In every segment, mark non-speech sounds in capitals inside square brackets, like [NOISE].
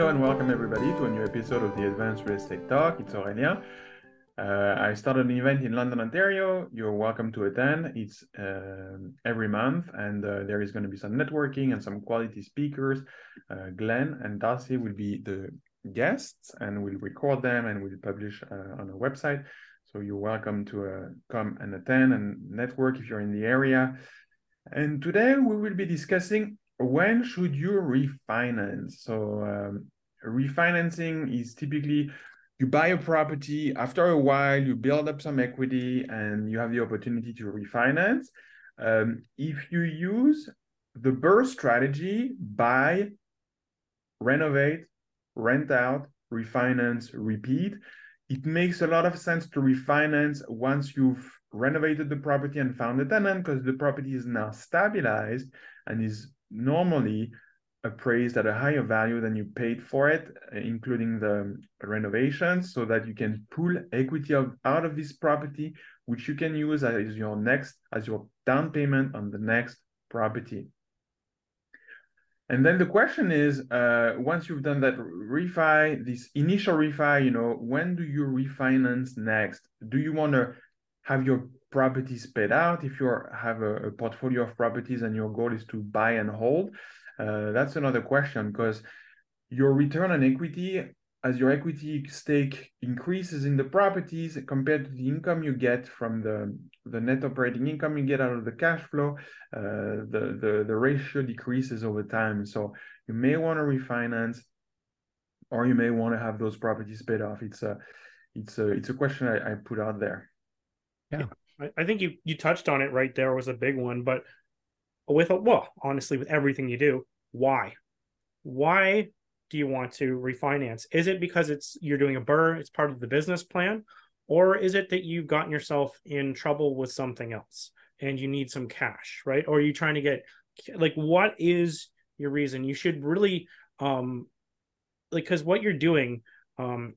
Hello and welcome everybody to a new episode of the Advanced Real Estate Talk. It's Aurélien. Uh, I started an event in London, Ontario. You're welcome to attend. It's uh, every month, and uh, there is going to be some networking and some quality speakers. Uh, Glen and Darcy will be the guests, and we'll record them and we'll publish uh, on our website. So you're welcome to uh, come and attend and network if you're in the area. And today we will be discussing when should you refinance. So um, refinancing is typically you buy a property after a while you build up some equity and you have the opportunity to refinance um, if you use the BRRRR strategy buy renovate rent out refinance repeat it makes a lot of sense to refinance once you've renovated the property and found a tenant because the property is now stabilized and is normally appraised at a higher value than you paid for it, including the renovations, so that you can pull equity out, of this property, which you can use as your next, as your down payment on the next property. And then the question is, uh, once you've done that refi, this initial refi, you know, when do you refinance next? Do you want to have your properties paid out if you have a, a portfolio of properties and your goal is to buy and hold? Uh, that's another question because your return on equity as your equity stake increases in the properties compared to the income you get from the, the net operating income you get out of the cash flow, uh, the, the, the ratio decreases over time. So you may want to refinance or you may want to have those properties paid off. It's a, it's a, it's a question I, I put out there. Yeah. I think you, you touched on it right there was a big one, but with a, well, honestly, with everything you do, why? Why do you want to refinance? Is it because it's you're doing a BRRRR, it's part of the business plan, or is it that you've gotten yourself in trouble with something else and you need some cash, right? Or are you trying to get like what is your reason? You should really um like because what you're doing um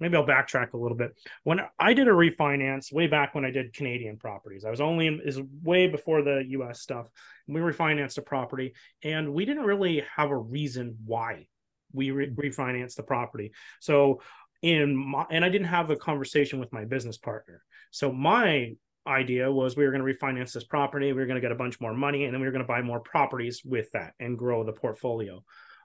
maybe I'll backtrack a little bit. When I did a refinance way back when I did Canadian properties, I was only in, is way before the US stuff. We refinanced a property and we didn't really have a reason why we re- mm-hmm. refinanced the property. So in my, and I didn't have a conversation with my business partner. So my idea was we were going to refinance this property, we were going to get a bunch more money and then we were going to buy more properties with that and grow the portfolio.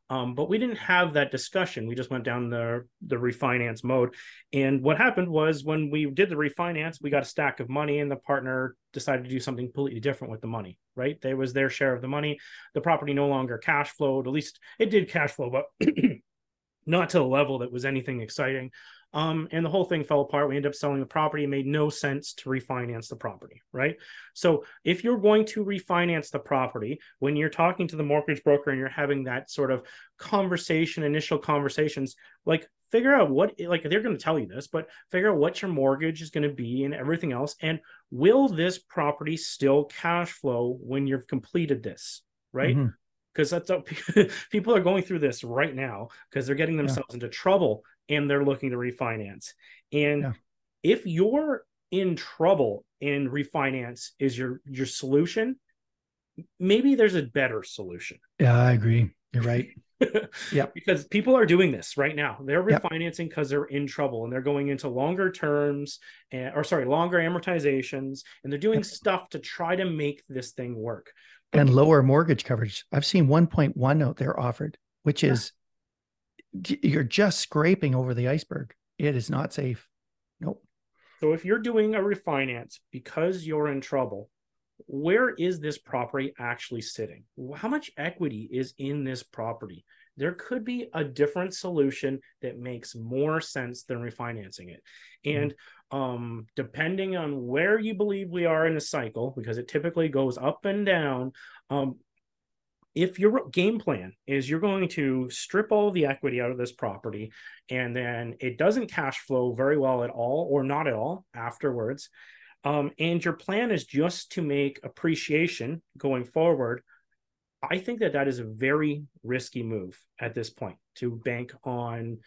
Um, but we didn't have that discussion. We just went down the the refinance mode. And what happened was when we did the refinance, we got a stack of money, and the partner decided to do something completely different with the money. Right? There was their share of the money. The property no longer cash flowed. At least it did cash flow, but [CLEARS THROAT] not to the level that was anything exciting. Um, and the whole thing fell apart. We ended up selling the property. It made no sense to refinance the property, right? So if you're going to refinance the property, when you're talking to the mortgage broker and you're having that sort of conversation, initial conversations, like figure out what like they're going to tell you this, but figure out what your mortgage is going to be and everything else. And will this property still cash flow when you've completed this, right? Mm-hmm because that's what [LAUGHS] people are going through this right now because they're getting themselves yeah. into trouble and they're looking to refinance. And yeah. if you're in trouble and refinance is your your solution, maybe there's a better solution. Yeah, I agree. You're right. Yeah. [LAUGHS] Because people are doing this right now. They're refinancing because yep. they're in trouble and they're going into longer terms and or sorry, longer amortizations and they're doing yep. stuff to try to make this thing work. and lower mortgage coverage. I've seen 1.1 out there offered, which is you're just scraping over the iceberg. It is not safe. Nope. So if you're doing a refinance because you're in trouble, where is this property actually sitting? How much equity is in this property? There could be a different solution that makes more sense than refinancing it. And mm-hmm. um, depending on where you believe we are in the cycle, because it typically goes up and down, um, if your game plan is you're going to strip all the equity out of this property and then it doesn't cash flow very well at all or not at all afterwards um, and your plan is just to make appreciation going forward i think that that is a very risky move at this point to bank on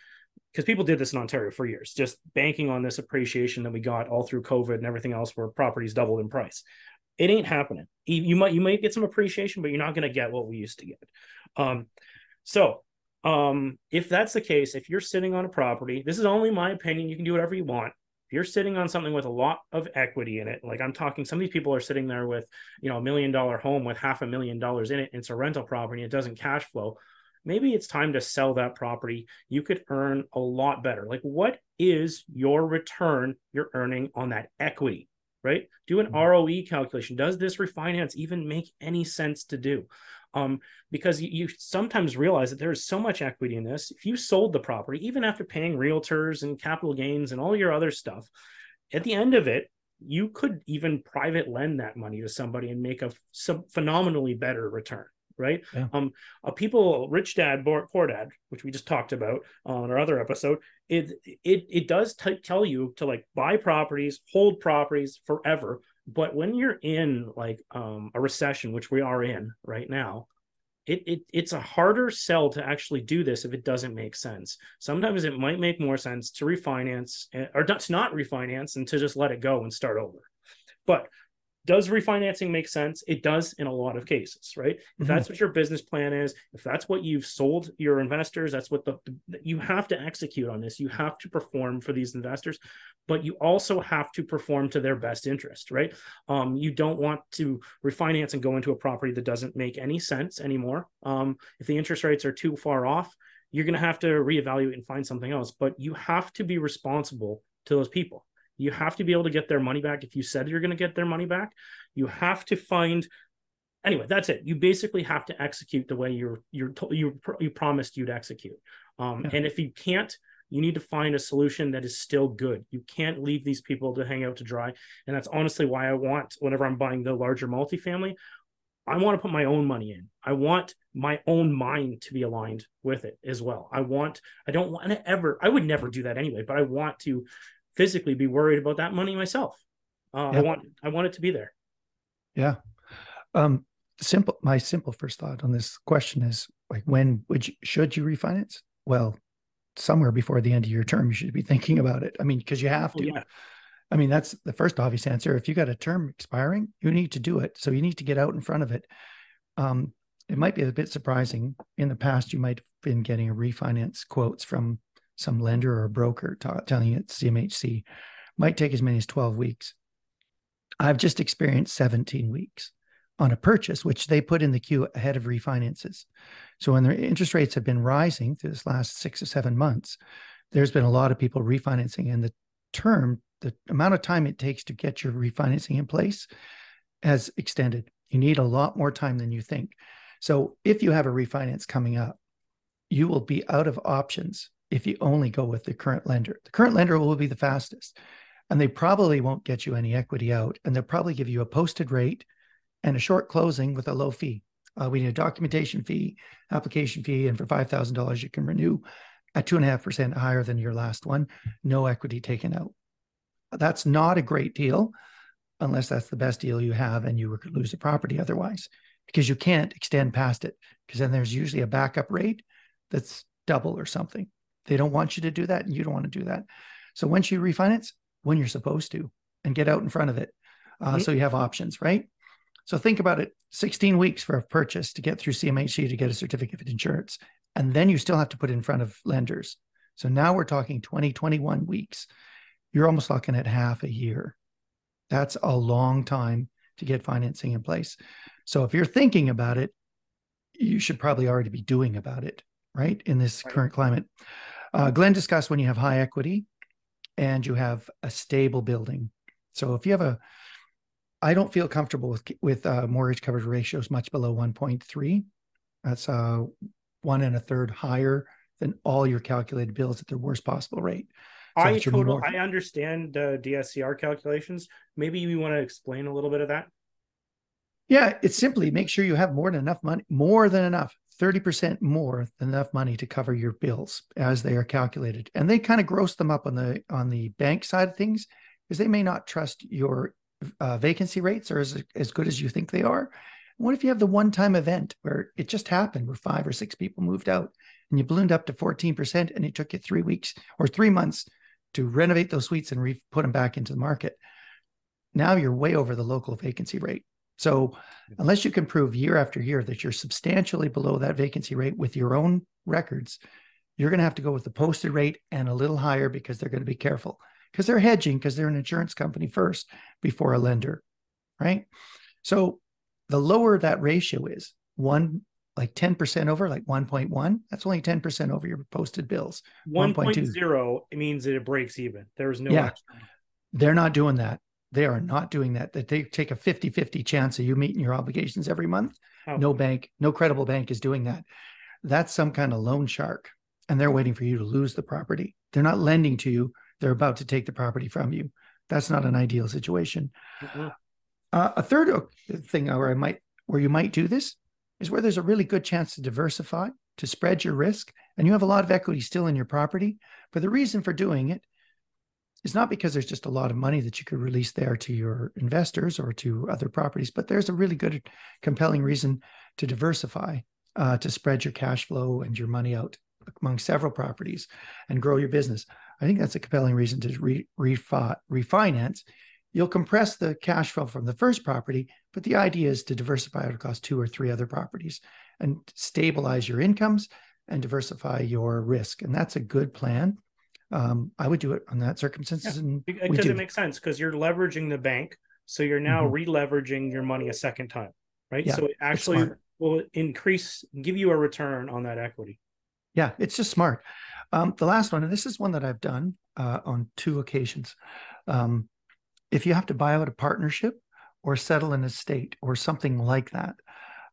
because people did this in ontario for years just banking on this appreciation that we got all through covid and everything else where properties doubled in price it ain't happening. You might you might get some appreciation, but you're not going to get what we used to get. Um, so um, if that's the case, if you're sitting on a property, this is only my opinion. You can do whatever you want. You're sitting on something with a lot of equity in it, like I'm talking, some of these people are sitting there with, you know, a million dollar home with half a million dollars in it. It's a rental property. It doesn't cash flow. Maybe it's time to sell that property. You could earn a lot better. Like, what is your return you're earning on that equity? Right? Do an mm-hmm. ROE calculation. Does this refinance even make any sense to do? Um, because you, you, sometimes realize that there is so much equity in this. If you sold the property, even after paying realtors and capital gains and all your other stuff, at the end of it, you could even private lend that money to somebody and make a phenomenally better return right yeah. um uh, people rich dad poor dad which we just talked about on our other episode it it it does t- tell you to like buy properties hold properties forever but when you're in like um, a recession, which we are in right now, it, it it's a harder sell to actually do this if it doesn't make sense. Sometimes it might make more sense to refinance eh, or to not refinance and to just let it go and start over. But does refinancing make sense? It does in a lot of cases, right? Mm-hmm. If that's what your business plan is, if that's what you've sold your investors, that's what the, the, you have to execute on this. You have to perform for these investors, but you also have to perform to their best interest, right? Um, you don't want to refinance and go into a property that doesn't make any sense anymore. Um, if the interest rates are too far off, you're going to have to reevaluate and find something else. But you have to be responsible to those people. You have to be able to get their money back. If you said you're going to get their money back, you have to find. Anyway, that's it. You basically have to execute the way you're you're you you promised you'd execute. Um, yeah. And if you can't, you need to find a solution that is still good. You can't leave these people to hang out to dry. And that's honestly why I want, whenever I'm buying the larger multifamily, I want to put my own money in. I want my own mind to be aligned with it as well. I want, I don't want to ever, I would never do that anyway, but I want to physically be worried about that money myself. Uh, yeah. I want I want it to be there. Yeah. Um, simple. My simple first thought on this question is like, when would you should you refinance? Well, somewhere before the end of your term, you should be thinking about it. I mean, because you have to. yeah. I mean, that's the first obvious answer. If you got a term expiring, you need to do it. So you need to get out in front of it. Um, it might be a bit surprising. In the past, you might have been getting a refinance quotes from some lender or broker t- telling you it's CMHC might take as many as 12 weeks. I've just experienced 17 weeks on a purchase, which they put in the queue ahead of refinances. So when the interest rates have been rising through this last six or seven months, there's been a lot of people refinancing, and the term, the amount of time it takes to get your refinancing in place has extended. You need a lot more time than you think. So if you have a refinance coming up, you will be out of options if you only go with the current lender. The current lender will be the fastest, and they probably won't get you any equity out, and they'll probably give you a posted rate and a short closing with a low fee. Uh, we need a documentation fee, application fee, and for five thousand dollars, you can renew at two and a half percent higher than your last one. No equity taken out. That's not a great deal, unless that's the best deal you have, and you lose the property otherwise, because you can't extend past it. Because then there's usually a backup rate that's double or something. They don't want you to do that, and you don't want to do that. So once you refinance, when you're supposed to, and get out in front of it, uh, mm-hmm. so you have options, right? So think about it: 16 weeks for a purchase to get through CMHC to get a certificate of insurance, and then you still have to put in front of lenders. So now we're talking 20, 21 weeks. You're almost looking at half a year. That's a long time to get financing in place. So if you're thinking about it, you should probably already be doing about it, right? In this right. current climate. Uh, Glen discussed when you have high equity and you have a stable building. So if you have a, I don't feel comfortable with with uh, mortgage coverage ratios much below 1.3. That's uh, one and a third higher than all your calculated bills at the worst possible rate. So I total, I understand uh, DSCR calculations. Maybe you want to explain a little bit of that. Yeah, it's simply make sure you have more than enough money, more than enough 30% more than enough money to cover your bills as they are calculated. And they kind of gross them up on the on the bank side of things because they may not trust your uh, vacancy rates are as, as good as you think they are. What if you have the one time event where it just happened where five or six people moved out and you ballooned up to 14% and it took you three weeks or three months to renovate those suites and re- put them back into the market? Now you're way over the local vacancy rate So unless you can prove year after year that you're substantially below that vacancy rate with your own records, you're going to have to go with the posted rate and a little higher because they're going to be careful because they're hedging because they're an insurance company first before a lender, right? So the lower that ratio is, one like 10% over, like 1.1, that's only 10% over your posted bills. 1.0 it means that it breaks even. There's no Yeah. They're not doing that. They are not doing that. That they take a 50 50 chance of you meeting your obligations every month. Oh. No bank, no credible bank is doing that. That's some kind of loan shark. And they're waiting for you to lose the property. They're not lending to you. They're about to take the property from you. That's not an ideal situation. Mhm. Uh, a third thing where I might where you might do this is where there's a really good chance to diversify, to spread your risk, and you have a lot of equity still in your property. But the reason for doing it is not because there's just a lot of money that you could release there to your investors or to other properties, but there's a really good, compelling reason to diversify, uh, to spread your cash flow and your money out among several properties and grow your business. I think that's a compelling reason to re- refi- refinance. You'll compress the cash flow from the first property, but the idea is to diversify it across two or three other properties and stabilize your incomes and diversify your risk. And that's a good plan. Um, I would do it on that circumstances. And Because do. it makes sense because you're leveraging the bank. So you're now Mhm. re-leveraging your money a second time. Right. Yeah, so it actually will increase, give you a return on that equity. Yeah, it's just smart. Um, the last one, and this is one that I've done uh, on two occasions. Um, if you have to buy out a partnership or settle an estate or something like that,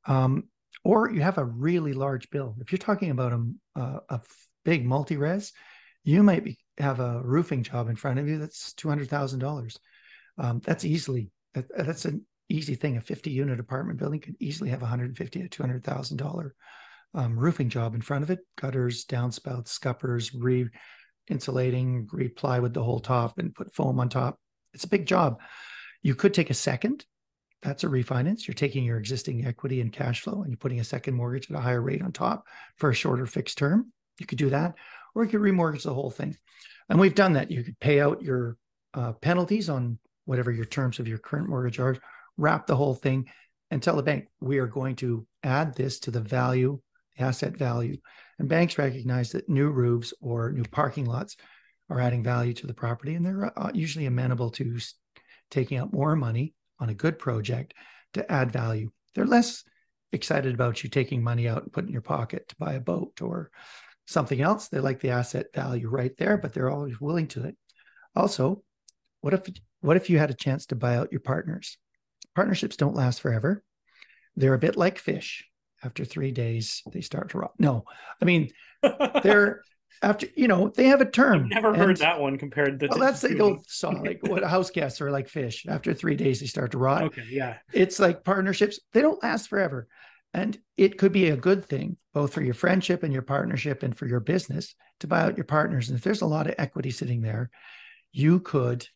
um, or you have a really large bill, if you're talking about a big multi-res, you might be, have a roofing job in front of you that's two hundred thousand dollars. Um, that's easily that, that's an easy thing. A fifty-unit apartment building could easily have a hundred fifty to two hundred thousand dollar um, roofing job in front of it. Gutters downspouts scuppers re insulating reply with the whole top and put foam on top. It's a big job. You could take a second. That's a refinance. You're taking your existing equity and cash flow and you're putting a second mortgage at a higher rate on top for a shorter fixed term you could do that or you could remortgage the whole thing and we've done that you could pay out your uh, penalties on whatever your terms of your current mortgage are wrap the whole thing and tell the bank we are going to add this to the value the asset value. And banks recognize that new roofs or new parking lots are adding value to the property, and they're uh, usually amenable to taking out more money on a good project to add value. They're less excited about you taking money out and putting in your pocket to buy a boat or something else. They like the asset value right there, but they're always willing to it. Also, what if what if you had a chance to buy out your partners? Partnerships don't last forever. They're a bit like fish after three days they start to rot no i mean they're [LAUGHS] after you know they have a term I've never heard that one compared to well that's the old [LAUGHS] song like what house guests are like fish after three days they start to rot Okay, yeah. it's like partnerships they don't last forever and it could be a good thing both for your friendship and your partnership and for your business to buy out your partners. And if there's a lot of equity sitting there you could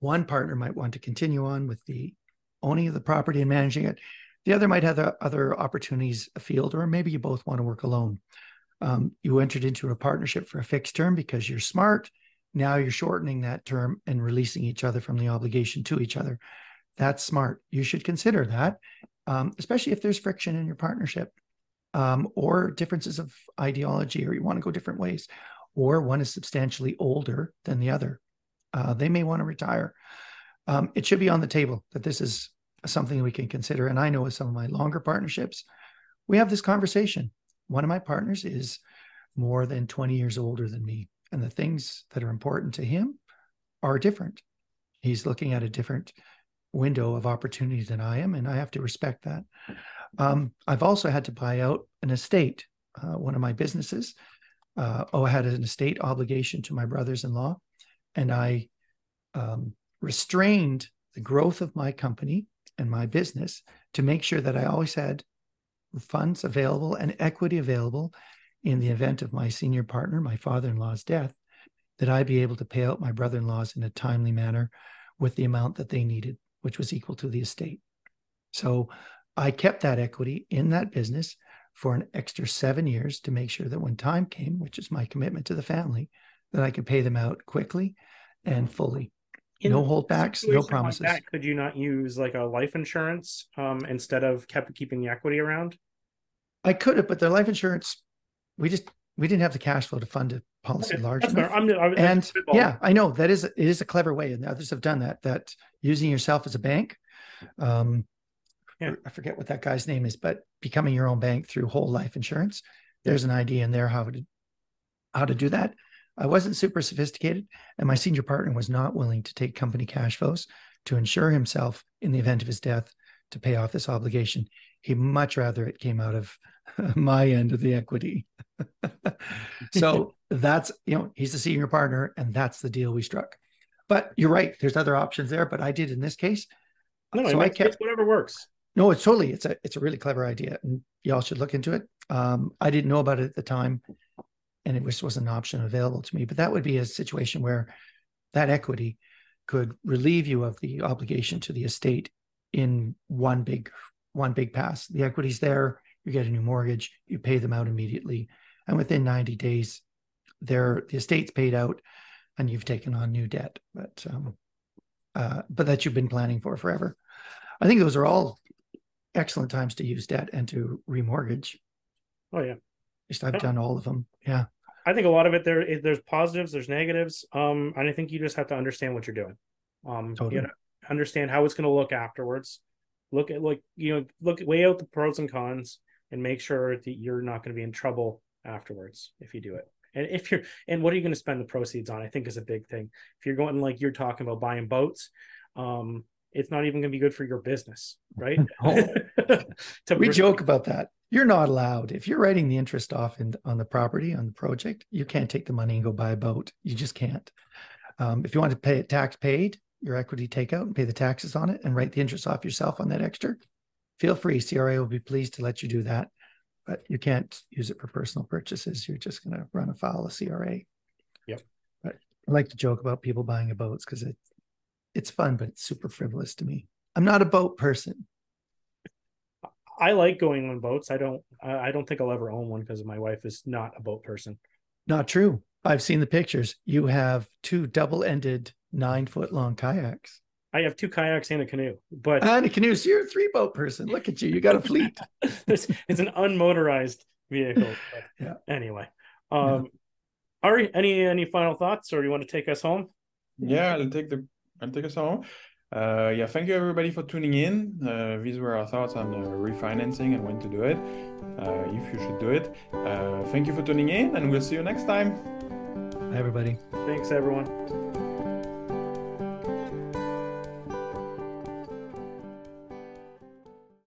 one partner might want to continue on with the owning of the property and managing it. The other might have the other opportunities afield or maybe you both want to work alone. Um, you entered into a partnership for a fixed term because you're smart. Now you're shortening that term and releasing each other from the obligation to each other that's smart. You should consider that um, especially if there's friction in your partnership um, or differences of ideology or you want to go different ways or one is substantially older than the other. Uh, they may want to retire. Um, it should be on the table that this is something we can consider and i know with some of my longer partnerships we have this conversation. One of my partners is more than 20 years older than me and the things that are important to him are different. He's looking at a different window of opportunity than I am, and I have to respect that. Um, I've also had to buy out an estate. Uh, one of my businesses, uh, oh, I had an estate obligation to my brothers-in-law, and I um, restrained the growth of my company and my business to make sure that I always had funds available and equity available in the event of my senior partner, my father-in-law's death, that I be able to pay out my brother-in-laws in a timely manner with the amount that they needed, which was equal to the estate. So I kept that equity in that business for an extra seven years to make sure that when time came, which is my commitment to the family, that I could pay them out quickly and fully. In no holdbacks, no like promises. that, could you not use like a life insurance um, instead of kept keeping the equity around? I could have, but their life insurance, we just we didn't have the cash flow to fund a policy Okay, large enough. I'm, I'm, and yeah, I know that is it is a clever way, and others have done that. That using yourself as a bank, um, Yeah. I forget what that guy's name is, but becoming your own bank through whole life insurance. There's an idea in there how to how to do that. I wasn't super sophisticated, and my senior partner was not willing to take company cash flows to insure himself in the event of his death to pay off this obligation. He'd much rather it came out of [LAUGHS] my end of the equity. [LAUGHS] so that's you know he's the senior partner, and that's the deal we struck. But you're right. There's other options there, but I did in this case. no, so it I kept it's whatever works. no, it's totally it's a it's a really clever idea, and y'all should look into it. Um, I didn't know about it at the time, and it was was an option available to me. But that would be a situation where that equity could relieve you of the obligation to the estate in one big one big pass. The equity's there, you get a new mortgage, you pay them out immediately, and within 90 days, they're the estate's paid out, and you've taken on new debt. But um, uh, but that you've been planning for forever. I think those are all excellent times to use debt and to remortgage. Oh yeah. At least I've Yeah. done all of them. Yeah. I think a lot of it there there's positives, there's negatives. Um, and I think you just have to understand what you're doing. Um, Totally. you know, understand how it's going to look afterwards. Look at like you know, look weigh out the pros and cons, and make sure that you're not going to be in trouble afterwards if you do it. And if you're, and what are you going to spend the proceeds on? I think is a big thing. If you're going like you're talking about buying boats, um, it's not even going to be good for your business, right? [LAUGHS] [LAUGHS] To We joke about that. You're not allowed. If you're writing the interest off in, on the property, on the project, you can't take the money and go buy a boat. You just can't. Um, if you want to pay it tax paid, your equity takeout and pay the taxes on it and write the interest off yourself on that extra, feel free. CRA will be pleased to let you do that. But you can't use it for personal purchases. You're just going to run afoul of CRA. Yep. But I like to joke about people buying a boats because it, it's fun, but it's super frivolous to me. I'm not a boat person. I like going on boats. I don't. I I don't think I'll ever own one because my wife is not a boat person. Not true. I've seen the pictures. You have two double-ended, nine-foot-long kayaks I have two kayaks and a canoe, but and a canoe. So you're a three-boat person. Look at you. You got a fleet. [LAUGHS] it's, it's an unmotorized vehicle. [LAUGHS] Yeah. Anyway, um, Ari, any any final thoughts, or you want to take us home? Yeah, I'll take the I'll take us home. Uh, yeah, thank you everybody for tuning in. Uh, these were our thoughts on uh, refinancing and when to do it, uh, if you should do it. Uh, thank you for tuning in, and we'll see you next time. Hi, everybody. Thanks, everyone.